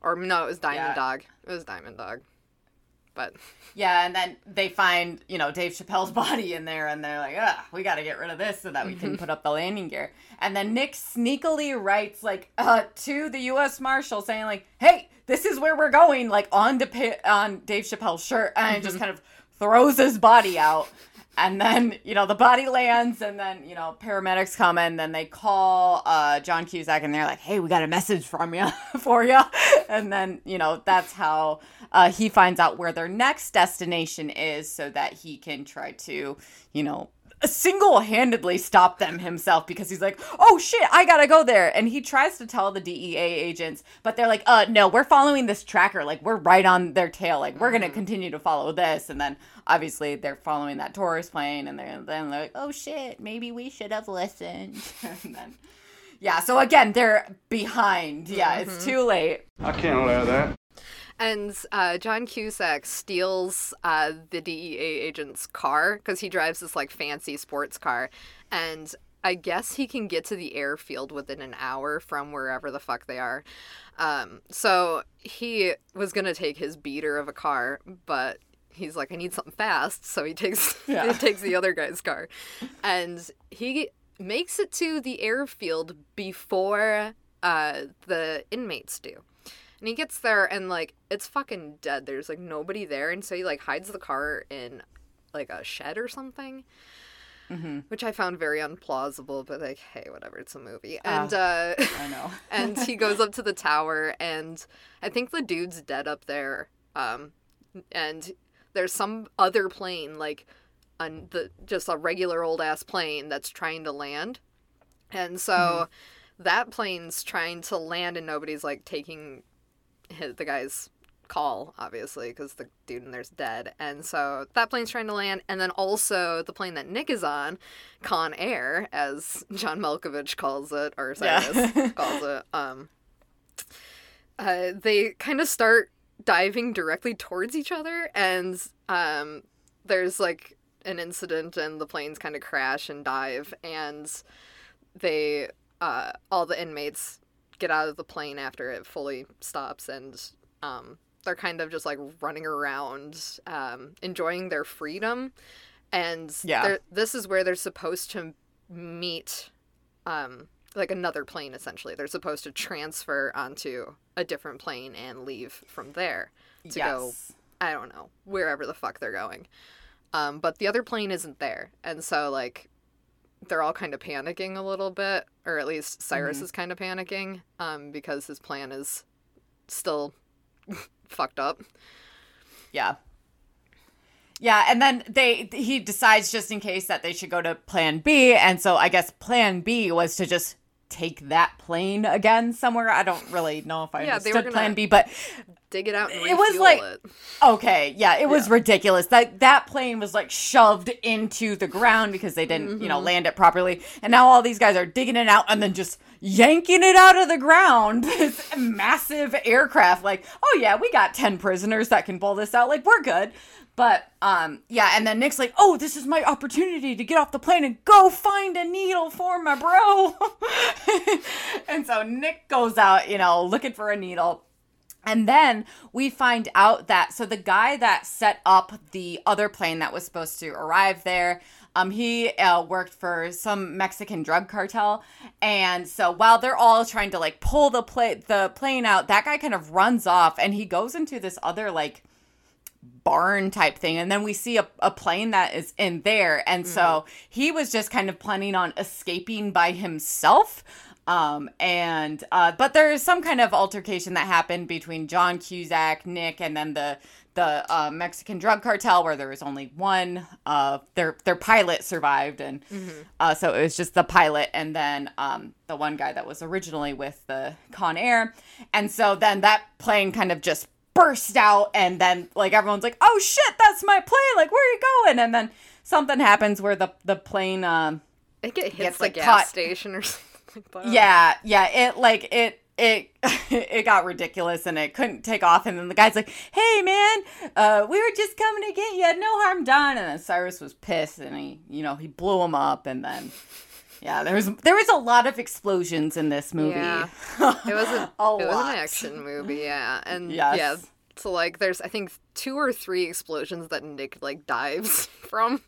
Or no, it was Diamond Yeah. Dog. It was Diamond Dog. But Yeah, and then they find, you know, Dave Chappelle's (laughs) body in there and they're like, ah, we gotta get rid of this so that we Mm-hmm. can put up the landing gear. And then Nick sneakily writes like uh to the US Marshal saying like, Hey, this is where we're going, like on Depi- on Dave Chappelle's shirt and Mm-hmm. just kind of throws his body out. And then, you know, the body lands and then, you know, paramedics come in, then they call uh John Cusack and they're like, Hey, we got a message from you (laughs) for you. And then, you know, that's how uh he finds out where their next destination is so that he can try to, you know, single-handedly stop them himself because he's like, "Oh shit, I got to go there." And he tries to tell the DEA agents, but they're like, "Uh no, we're following this tracker. Like we're right on their tail. Like we're going to continue to follow this." And then obviously they're following that tourist plane and they're then they're like, "Oh shit, maybe we should have listened." (laughs) and then yeah, so again, they're behind. Yeah, it's too late. I can't allow that. And uh, John Cusack steals uh, the DEA agent's car because he drives this like fancy sports car, and I guess he can get to the airfield within an hour from wherever the fuck they are. Um, so he was gonna take his beater of a car, but he's like, I need something fast, so he takes (laughs) Yeah. he takes the other (laughs) guy's car, and he makes it to the airfield before uh, the inmates do. And he gets there and like it's fucking dead. There's like nobody there, and so he like hides the car in like a shed or something, which I found very unplausible. But like, hey, whatever, it's a movie. And uh, I know. (laughs) and he goes up to the tower, and I think the dude's dead up there. Um, and there's some other plane like on the just a regular old ass plane that's trying to land, and so that plane's trying to land, and nobody's like taking hit the guy's call obviously because the dude in there's dead and so that plane's trying to land and then also the plane that nick is on con air as john malkovich calls it or Yeah. (laughs) calls it um uh, they kind of start diving directly towards each other and um there's like an incident and the planes kind of crash and dive and they uh all the inmates get out of the plane after it fully stops and um they're kind of just like running around um enjoying their freedom and Yeah. this is where they're supposed to meet um like another plane essentially they're supposed to transfer onto a different plane and leave from there to go I don't know, wherever the fuck they're going. Um, but the other plane isn't there. And so, like, they're all kind of panicking a little bit, or at least Cyrus is kind of panicking um, because his plan is still (laughs) fucked up. Yeah. Yeah, and then they he decides just in case that they should go to plan B, and so I guess plan B was to just take that plane again somewhere. I don't really know if I Yeah, understood gonna- plan B, but Dig it out and It was like- it. okay, yeah, it was ridiculous. That that plane was like shoved into the ground because they didn't, you know, Mm-hmm. land it properly. And now all these guys are digging it out and then just yanking it out of the ground. (laughs) This massive aircraft like, "Oh yeah, we got 10 prisoners that can pull this out. Like, we're good." But um yeah, and then Nick's like, "Oh, this is my opportunity to get off the plane and go find a needle for my bro." (laughs) and so Nick goes out, you know, looking for a needle. And then we find out that so the guy that set up the other plane that was supposed to arrive there, um, he uh, worked for some Mexican drug cartel, and so while they're all trying to like pull the pla- the plane out, that guy kind of runs off, and he goes into this other like barn type thing. And then we see a, a plane that is in there. And so he was just kind of planning on escaping by himself um and uh but there is some kind of altercation that happened between john cusack nick and then the the uh, mexican drug cartel where there was only one uh their their pilot survived and uh so it was just the pilot and then um the one guy that was originally with the con air. And so then that plane kind of just burst out and then like everyone's like oh shit that's my plane. Like where are you going? And then something happens where the the plane um I think it hits Gets, the like, gas caught- station or something (laughs) like that. yeah yeah it like it it (laughs) it got ridiculous and it couldn't take off and then the guy's like hey man uh we were just coming to get you no harm done and then cyrus was pissed and he you know he blew him up and then yeah there was there was a lot of explosions in this movie Yeah. (laughs) It was a, A it was an action movie, yeah, and Yes. yeah, So like there's I think two or three explosions that Nick like dives from.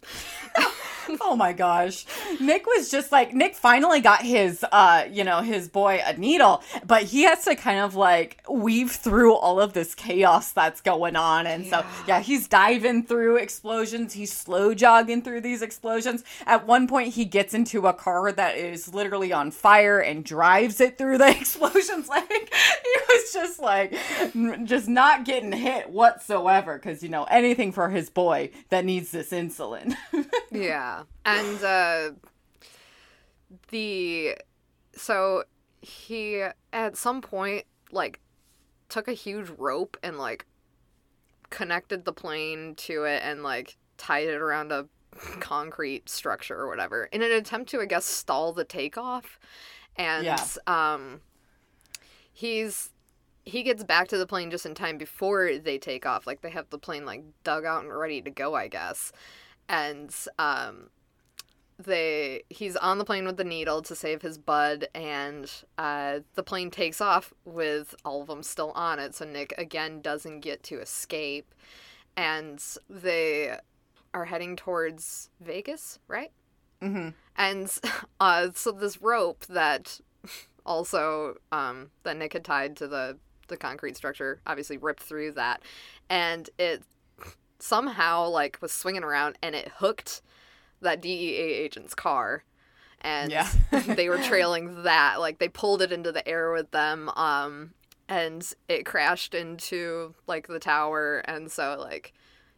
(laughs) oh my gosh. Nick was just like Nick finally got his uh, you know, his boy a needle, but he has to kind of like weave through all of this chaos that's going on. And so yeah, he's diving through explosions, he's slow jogging through these explosions. At one point he gets into a car that is literally on fire and drives it through the (laughs) explosions like he was just like just not getting hit whatsoever cuz you know, anything for his boy that needs this insulin. (laughs) yeah. And uh the so he at some point like took a huge rope and like connected the plane to it and like tied it around a concrete structure or whatever in an attempt to I guess stall the takeoff. And Yeah. um he's he gets back to the plane just in time before they take off. Like they have the plane like dug out and ready to go, I guess. And um they he's on the plane with the needle to save his bud and uh the plane takes off with all of them still on it so nick again doesn't get to escape and they are heading towards vegas right mhm. and (laughs) uh so this rope that (laughs) also um that nick had tied to the the concrete structure obviously ripped through that and it somehow like was swinging around and it hooked that DEA agent's car and Yeah. (laughs) they were (laughs) trailing that like they pulled it into the air with them um and it crashed into like the tower and so like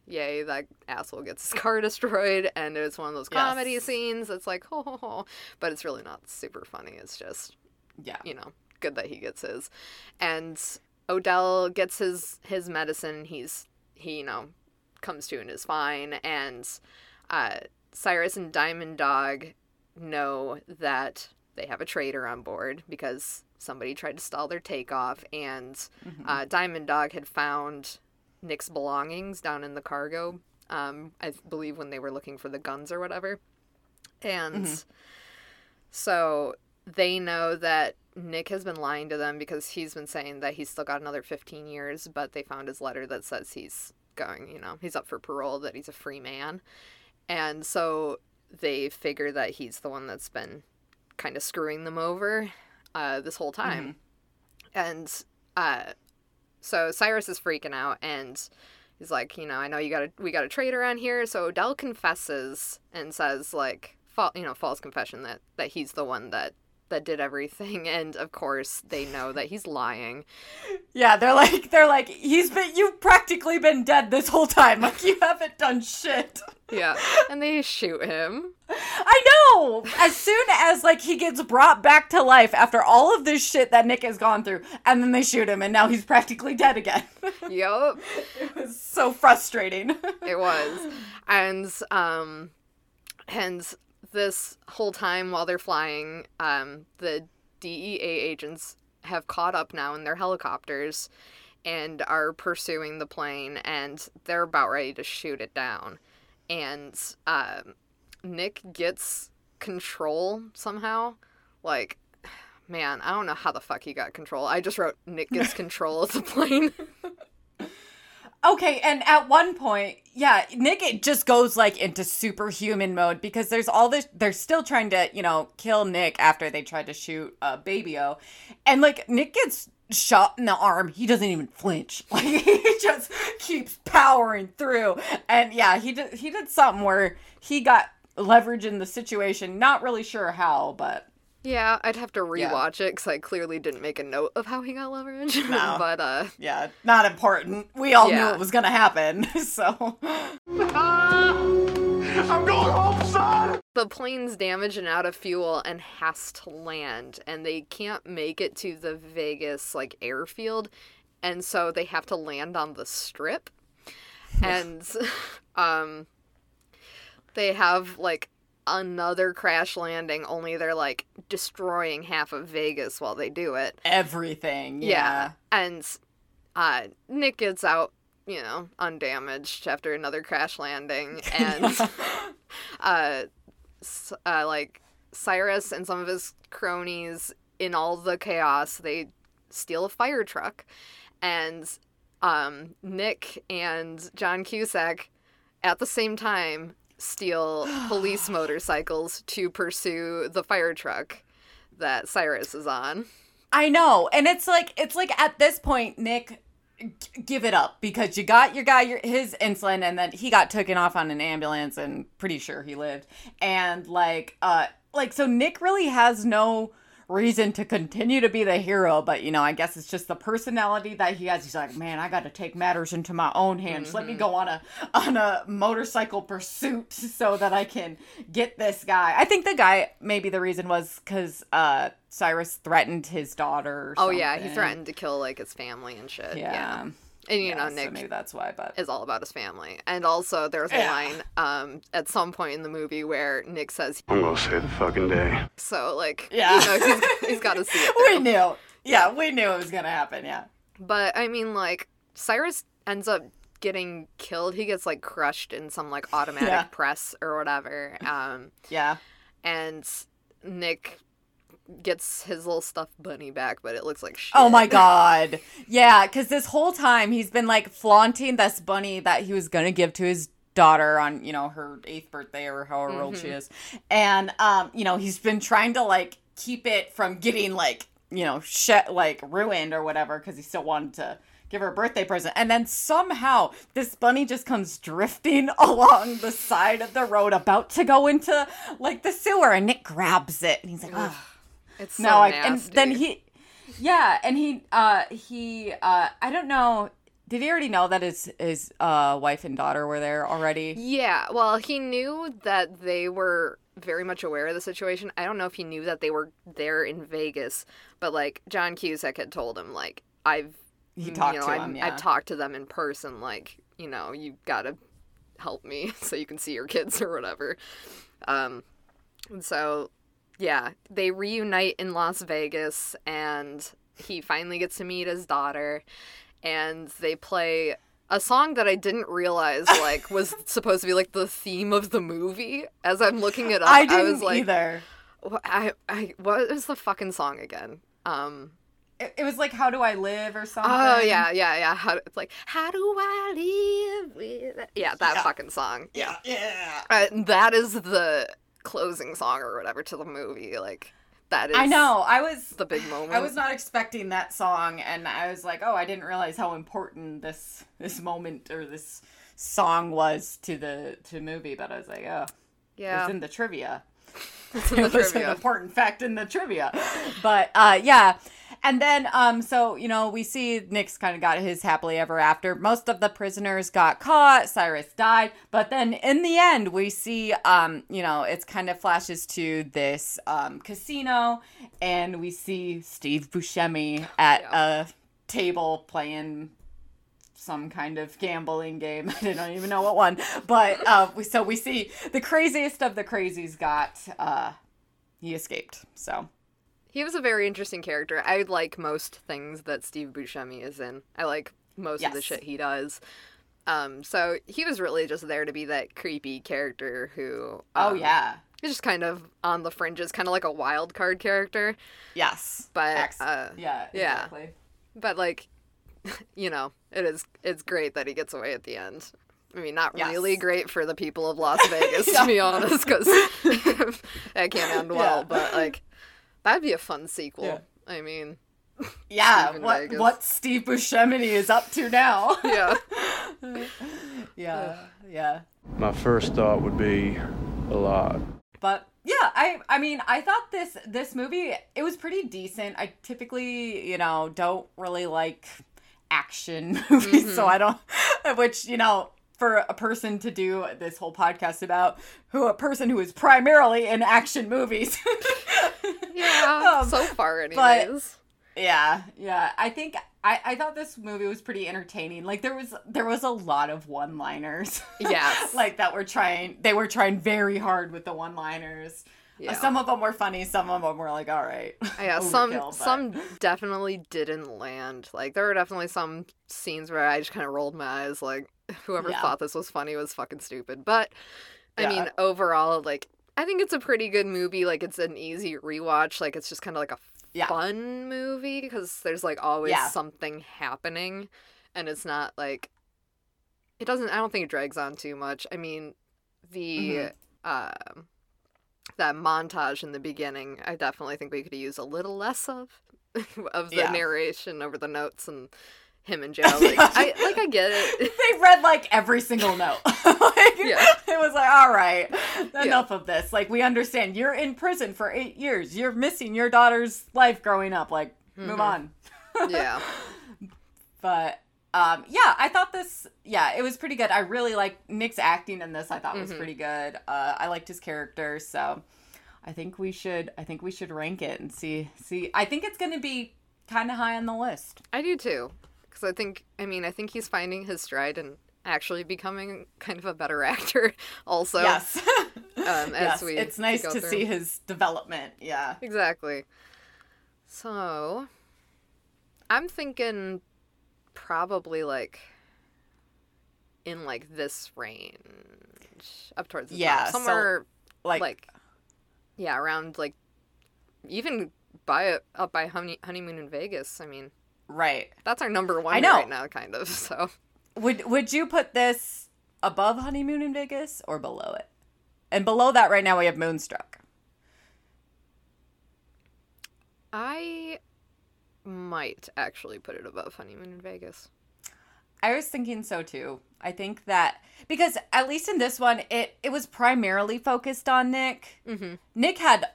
yay that asshole gets his (laughs) car destroyed and it's one of those Yes. comedy scenes that's like ho ho ho but it's really not super funny it's just Yeah. you know, good that he gets his. And Odell gets his his medicine. He's he you know comes to and is fine. And uh, Cyrus and Diamond Dog know that they have a traitor on board because somebody tried to stall their takeoff, and uh, Diamond Dog had found Nick's belongings down in the cargo. Um, I believe when they were looking for the guns or whatever, and so they know that Nick has been lying to them because he's been saying that he's still got another 15 years, but they found his letter that says he's going, you know, he's up for parole, that he's a free man. And so they figure that he's the one that's been kind of screwing them over uh, this whole time. And uh, so Cyrus is freaking out and he's like, you know, I know you got a we got a traitor on here. So Odell confesses and says like, fa- you know, false confession that that he's the one that that did everything. And of course, they know that he's lying. Yeah, they're like they're like he's been you've practically been dead this whole time. (laughs) Like you haven't done shit. Yeah, (laughs) and they shoot him. I know. As soon as like he gets brought back to life after all of this shit that Nick has gone through, and then they shoot him, and now he's practically dead again. (laughs) yep it was so frustrating. it was and um and this whole time while they're flying um the DEA agents have caught up now in their helicopters and are pursuing the plane and they're about ready to shoot it down. And um Nick gets control somehow. Like (sighs) man I don't know how the fuck he got control. I just wrote Nick gets (laughs) control of the plane (laughs) Okay, and at one point, yeah, Nick it just goes like into superhuman mode because there's all this they're still trying to, you know, kill Nick after they tried to shoot uh Baby-O. And like Nick gets shot in the arm, he doesn't even flinch. (laughs) Like he just keeps powering through. And yeah, he did he did something where he got leverage in the situation, not really sure how, but Yeah, I'd have to Yeah. rewatch it because I clearly didn't make a note of how he got leverage. (laughs) No. but uh, yeah, not important. We all knew it was gonna happen. (laughs) So (laughs) I'm going home, son! the plane's damaged and out of fuel and has to land, and they can't make it to the Vegas like airfield, and so they have to land on the strip, and um, they have like another crash landing. Only they're like destroying half of Vegas while they do it. everything. Yeah. And uh, Nick gets out, you know, undamaged after another crash landing. (laughs) And (laughs) uh, uh, like Cyrus and some of his cronies, in all the chaos, they steal a fire truck. And um, Nick and John Cusack at the same time steal police (sighs) motorcycles to pursue the fire truck that Cyrus is on. I know. And it's like it's like at this point Nick g- give it up because you got your guy your, his insulin and then he got taken off on an ambulance and pretty sure he lived. And like uh like so Nick really has no reason to continue to be the hero, but you know, I guess it's just the personality that he has. He's like, man, I got to take matters into my own hands. Let me go on a on a motorcycle pursuit (laughs) so that I can get this guy. I think the guy maybe the reason was because uh, Cyrus threatened his daughter. Or Oh yeah, he threatened to kill like his family and shit. Yeah, Yeah, and you Yeah, know so Nick maybe that's why. But is all about his family. And also, there's a Yeah. line um, at some point in the movie where Nick says, I'm gonna save the fucking day. "So like, Yeah. you know, he's, (laughs) he's got to see it." we knew. Yeah, we knew it was gonna happen. Yeah. But I mean, like, Cyrus ends up getting killed. He gets like crushed in some like automatic Yeah. press or whatever. Um, Yeah. and Nick gets his little stuffed bunny back, but it looks like shit. Oh my (laughs) god. Yeah, because this whole time he's been like flaunting this bunny that he was gonna give to his daughter on, you know, her eighth birthday or however old she is. And um, you know, he's been trying to like keep it from getting like, you know, sh- like ruined or whatever, because he still wanted to give her a birthday present. And then somehow this bunny just comes drifting (laughs) along the side of the road about to go into like the sewer and Nick grabs it and he's like, oh It's so no, I, and then he, yeah, and he, uh, he, uh, I don't know. Did he already know that his his uh wife and daughter were there already? Yeah, well, he knew that they were very much aware of the situation. I don't know if he knew that they were there in Vegas, but like John Cusack had told him, like I've He talked you know, to I've, him. Yeah. I've talked to them in person. Like you know, you gotta help me (laughs) so you can see your kids or whatever. Um, and so yeah, they reunite in Las Vegas, and he finally gets to meet his daughter, and they play a song that I didn't realize like was (laughs) supposed to be like the theme of the movie. As I'm looking it up, I didn't was like, either. "Wha- I, I, what is the fucking song again? Um, It, it was like, "How do I live?" or something. oh yeah, yeah, yeah. How, it's like, how do I live with? Yeah, that Yeah. fucking song. yeah, yeah. Uh, that is the closing song or whatever to the movie. Like that is. I know. I was the big moment. (sighs) I was not expecting that song, and I was like, "Oh, I didn't realize how important this this moment or this song was to the to the movie." But I was like, "Oh, Yeah, it's in the trivia." it's in the (laughs) it was an important fact in the trivia. But uh yeah. And then um so you know we see Nick's kind of got his happily ever after. Most of the prisoners got caught, Cyrus died, but then in the end we see um you know it's kind of flashes to this um casino and we see Steve Buscemi at a table playing some kind of gambling game. (laughs) I don't even know what one, but uh, we, so we see the craziest of the crazies got uh, he escaped. So He was a very interesting character. I like most things that Steve Buscemi is in. I like most of the shit he does. Um, so he was really just there to be that creepy character who. oh um, yeah, He's just kind of on the fringes, kind of like a wild card character. yes, But, Ex- uh, yeah, yeah. exactly. But like, (laughs) you know, it is it's great that he gets away at the end. I mean, not Yes. really great for the people of Las (laughs) Vegas, to be honest, because (laughs) that can't end well. Yeah. But like, that'd be a fun sequel. Yeah. I mean, (laughs) Yeah, Steve what Vegas. what Steve Buscemi is up to now? (laughs) yeah. (laughs) yeah, yeah. My first thought would be a lot. But yeah, I I mean, I thought this this movie it was pretty decent. I typically, you know, don't really like action movies, so mm-hmm. I don't which, you know, for a person to do this whole podcast about who a person who is primarily in action movies. (laughs) Yeah. Um, so far, but- Yeah, yeah. I think I, I thought this movie was pretty entertaining. Like there was there was a lot of one liners. Yes. (laughs) like that were trying they were trying very hard with the one liners. Yeah. Some of them were funny, some of them were like, all right. (laughs) Yeah, some but- some definitely didn't land. Like there were definitely some scenes where I just kind of rolled my eyes. Like whoever Yeah. thought this was funny was fucking stupid. But I Yeah. mean, overall, like I think it's a pretty good movie. Like it's an easy rewatch. Like it's just kind of like a Yeah. fun movie because there's like always Yeah. something happening. and it's not like it doesn't. I don't think it drags on too much. I mean, the um that montage in the beginning, I definitely think we could use a little less of (laughs) of the Yeah. narration over the notes and him in jail. Like, (laughs) I like I get it. (laughs) they read like every single note. (laughs) like, Yeah. It was like, all right, enough of this. Like, we understand you're in prison for eight years. You're missing your daughter's life growing up. Like, move on. yeah. But um, yeah, I thought this. Yeah, it was pretty good. I really like Nick's acting in this. I thought was pretty good. Uh, I liked his character, so I think we should. I think we should rank it and see. See, I think it's going to be kind of high on the list. I do too. Because I think, I mean, I think he's finding his stride and actually becoming kind of a better (laughs) actor, also. yes, Um, (laughs) as yes. we it's nice to through. see his development. Yeah. Exactly. So, I'm thinking probably like in like this range, up towards the Yeah, top. so, somewhere Like, like, yeah, around like even by up by honey, honeymoon in Vegas. I mean, right. that's our number one I know. right now, kind of. (laughs) So. Would Would you put this above honeymoon in Vegas or below it? And below that, right now we have Moonstruck. I might actually put it above Honeymoon in Vegas. I was thinking so too. I think that because at least in this one, it it was primarily focused on Nick. Mm-hmm. Nick had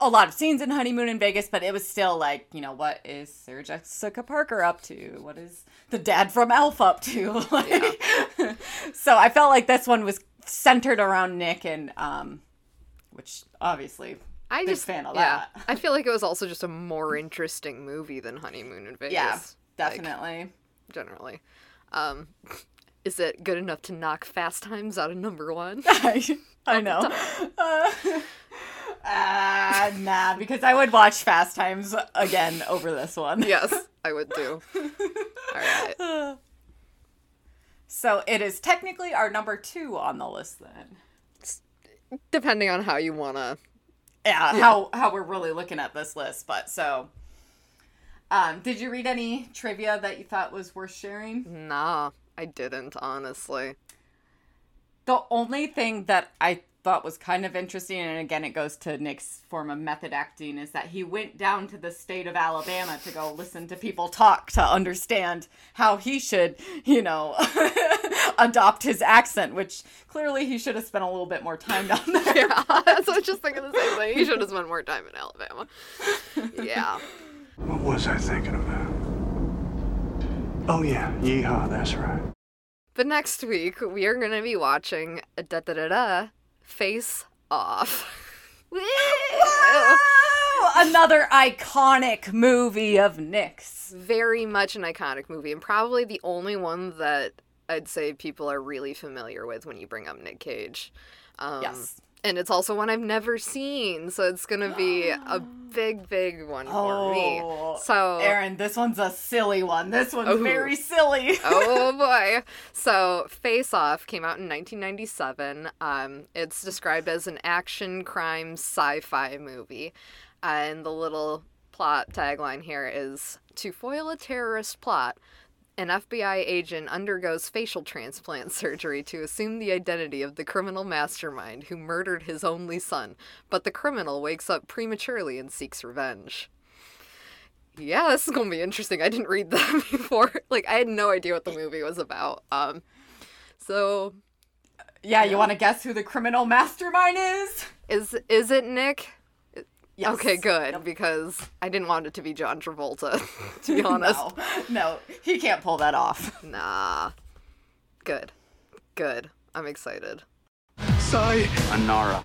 a lot of scenes in Honeymoon in Vegas, but it was still like, you know, what is Sarah Jessica Parker up to? What is the dad from Elf up to? (laughs) Like, so I felt like this one was centered around Nick, and um, which obviously I just fan of yeah. that. I feel like it was also just a more interesting movie than Honeymoon in Vegas. yeah, like, definitely. generally. Um, (laughs) is it good enough to knock Fast Times out of number one? (laughs) I, know. Uh, (laughs) uh, nah, because I would watch Fast Times again over this one. yes, I would do. (laughs) All right. So it is technically our number two on the list then. Depending on how you wanna. Yeah, how how we're really looking at this list. But so, um, did you read any trivia that you thought was worth sharing? Nah, I didn't honestly. The only thing that I thought was kind of interesting, and again, it goes to Nick's form of method acting, is that he went down to the state of Alabama to go listen to people talk to understand how he should, you know, (laughs) adopt his accent, which clearly he should have spent a little bit more time down there. (laughs) Yeah, that's what I was just thinking the same thing. He should have spent more time in Alabama. Yeah. What was I thinking about? Oh, yeah, yeehaw, that's right. But next week we are gonna be watching da da da da Face Off. (laughs) Woo! Another iconic movie of Nick's. Very much an iconic movie, and probably the only one that I'd say people are really familiar with when you bring up Nick Cage. Um, Yes. And it's also one I've never seen, so it's gonna be a (gasps) big, big one for me. Oh, So Aaron, this one's a silly one. This one's Oh. very silly. (laughs) oh boy. So Face Off came out in 1997. Um, it's described as an action crime sci-fi movie. And the little plot tagline here is to foil a terrorist plot, an FBI agent undergoes facial transplant (laughs) surgery to assume the identity of the criminal mastermind who murdered his only son, but the criminal wakes up prematurely and seeks revenge. Yeah, this is gonna be interesting. I didn't read (laughs) that before. Like, I had no idea what the movie was about. Um, so Yeah, you want to guess who the criminal mastermind is? is is it Nick? Yes. Okay, good because I didn't want it to be John Travolta. (laughs) To be (laughs) honest, No, no, he can't pull that off. nah. Good, good. I'm excited. Sayonara.